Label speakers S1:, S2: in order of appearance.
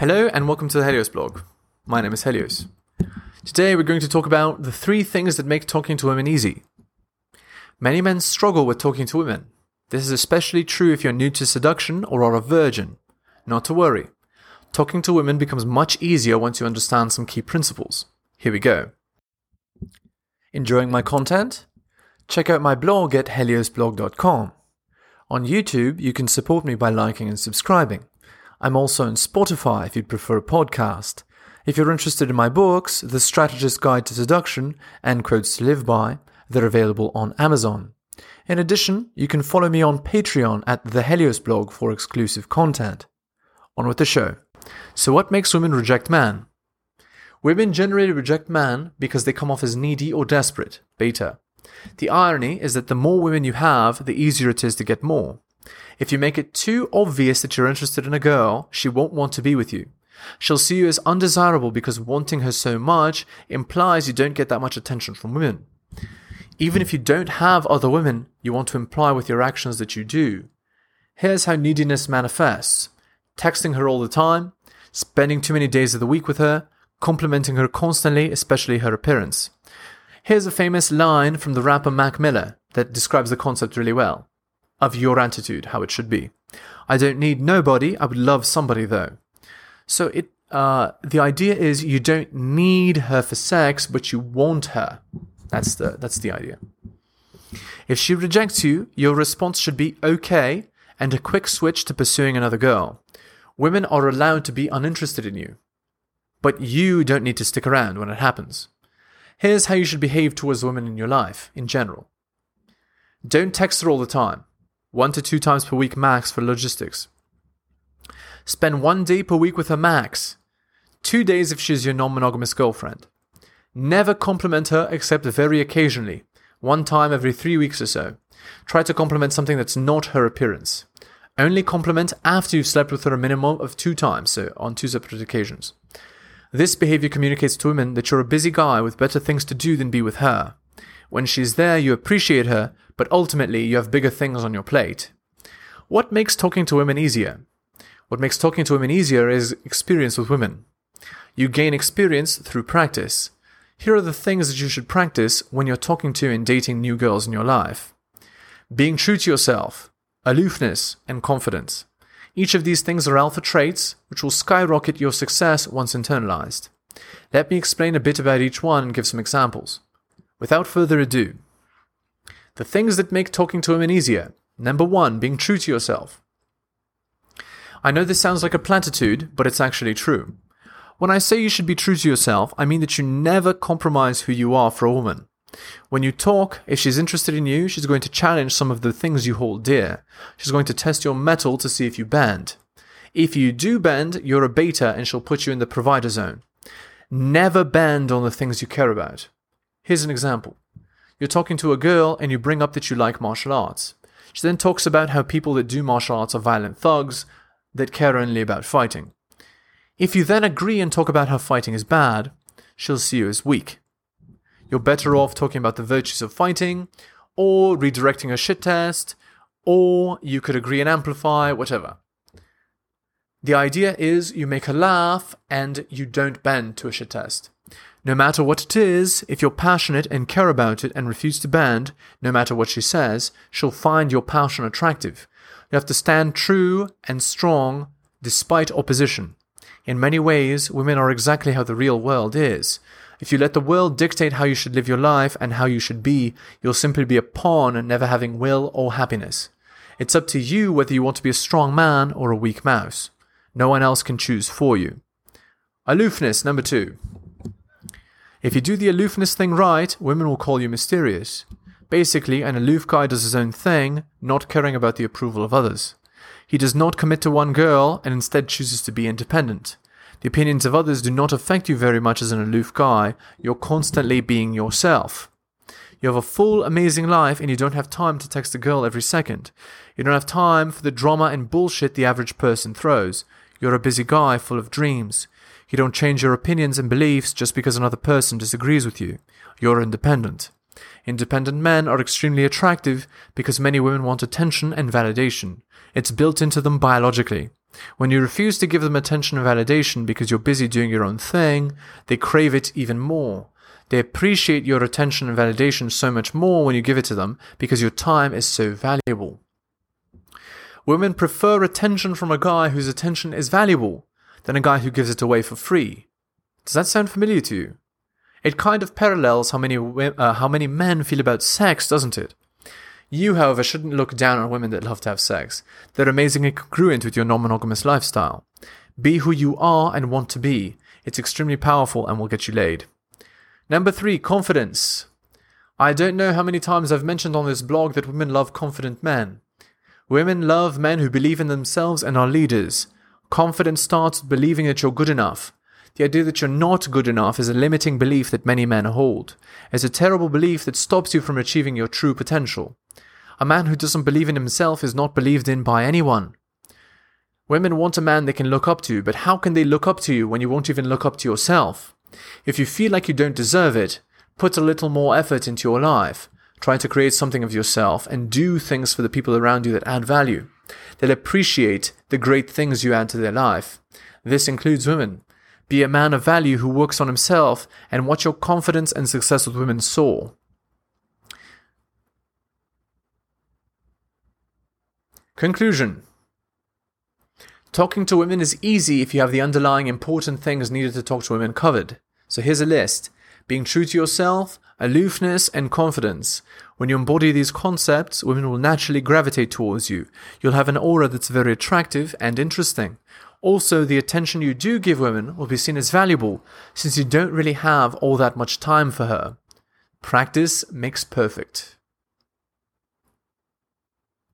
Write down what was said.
S1: Hello and welcome to the Helios blog. My name is Helios. Today we're going to talk about the three things that make talking to women easy. Many men struggle with talking to women. This is especially true if you're new to seduction or are a virgin. Not to worry. Talking to women becomes much easier once you understand some key principles. Here we go. Enjoying my content? Check out my blog at heliosblog.com. On YouTube, you can support me by liking and subscribing. I'm also on Spotify if you'd prefer a podcast. If you're interested in my books, The Strategist's Guide to Seduction and Quotes to Live By, they're available on Amazon. In addition, you can follow me on Patreon at the Helios blog for exclusive content. On with the show. So, what makes women reject man? Women generally reject man because they come off as needy or desperate, beta. The irony is that the more women you have, the easier it is to get more. If you make it too obvious that you're interested in a girl, she won't want to be with you. She'll see you as undesirable because wanting her so much implies you don't get that much attention from women. Even if you don't have other women, you want to imply with your actions that you do. Here's how neediness manifests texting her all the time, spending too many days of the week with her, complimenting her constantly, especially her appearance. Here's a famous line from the rapper Mac Miller that describes the concept really well of your attitude, how it should be. I don't need nobody, I would love somebody though. So it uh, the idea is you don't need her for sex, but you want her. That's the that's the idea. If she rejects you, your response should be okay and a quick switch to pursuing another girl. Women are allowed to be uninterested in you, but you don't need to stick around when it happens. Here's how you should behave towards women in your life, in general. Don't text her all the time, one to two times per week max for logistics. Spend one day per week with her max, two days if she's your non monogamous girlfriend. Never compliment her except very occasionally, one time every three weeks or so. Try to compliment something that's not her appearance. Only compliment after you've slept with her a minimum of two times, so on two separate occasions. This behavior communicates to women that you're a busy guy with better things to do than be with her. When she's there, you appreciate her, but ultimately you have bigger things on your plate. What makes talking to women easier? What makes talking to women easier is experience with women. You gain experience through practice. Here are the things that you should practice when you're talking to and dating new girls in your life being true to yourself, aloofness, and confidence. Each of these things are alpha traits which will skyrocket your success once internalized. Let me explain a bit about each one and give some examples. Without further ado, the things that make talking to women easier. Number one, being true to yourself. I know this sounds like a platitude, but it's actually true. When I say you should be true to yourself, I mean that you never compromise who you are for a woman. When you talk, if she's interested in you, she's going to challenge some of the things you hold dear. She's going to test your mettle to see if you bend. If you do bend, you're a beta and she'll put you in the provider zone. Never bend on the things you care about. Here's an example. You're talking to a girl and you bring up that you like martial arts. She then talks about how people that do martial arts are violent thugs that care only about fighting. If you then agree and talk about how fighting is bad, she'll see you as weak. You're better off talking about the virtues of fighting, or redirecting a shit test, or you could agree and amplify, whatever. The idea is you make her laugh and you don't bend to a test. No matter what it is, if you're passionate and care about it and refuse to bend, no matter what she says, she'll find your passion attractive. You have to stand true and strong despite opposition. In many ways, women are exactly how the real world is. If you let the world dictate how you should live your life and how you should be, you'll simply be a pawn never having will or happiness. It's up to you whether you want to be a strong man or a weak mouse. No one else can choose for you. Aloofness, number two. If you do the aloofness thing right, women will call you mysterious. Basically, an aloof guy does his own thing, not caring about the approval of others. He does not commit to one girl and instead chooses to be independent. The opinions of others do not affect you very much as an aloof guy. You're constantly being yourself. You have a full, amazing life and you don't have time to text a girl every second. You don't have time for the drama and bullshit the average person throws. You're a busy guy full of dreams. You don't change your opinions and beliefs just because another person disagrees with you. You're independent. Independent men are extremely attractive because many women want attention and validation. It's built into them biologically. When you refuse to give them attention and validation because you're busy doing your own thing, they crave it even more. They appreciate your attention and validation so much more when you give it to them because your time is so valuable. Women prefer attention from a guy whose attention is valuable than a guy who gives it away for free. Does that sound familiar to you? It kind of parallels how many uh, how many men feel about sex, doesn't it? You, however, shouldn't look down on women that love to have sex. They're amazingly congruent with your non-monogamous lifestyle. Be who you are and want to be. It's extremely powerful and will get you laid. Number three, confidence. I don't know how many times I've mentioned on this blog that women love confident men. Women love men who believe in themselves and are leaders. Confidence starts with believing that you're good enough. The idea that you're not good enough is a limiting belief that many men hold. It's a terrible belief that stops you from achieving your true potential. A man who doesn't believe in himself is not believed in by anyone. Women want a man they can look up to, but how can they look up to you when you won't even look up to yourself? If you feel like you don't deserve it, put a little more effort into your life. Try to create something of yourself and do things for the people around you that add value. They'll appreciate the great things you add to their life. This includes women. Be a man of value who works on himself and watch your confidence and success with women soar. Conclusion Talking to women is easy if you have the underlying important things needed to talk to women covered. So here's a list being true to yourself, aloofness, and confidence. When you embody these concepts, women will naturally gravitate towards you. You'll have an aura that's very attractive and interesting. Also, the attention you do give women will be seen as valuable, since you don't really have all that much time for her. Practice makes perfect.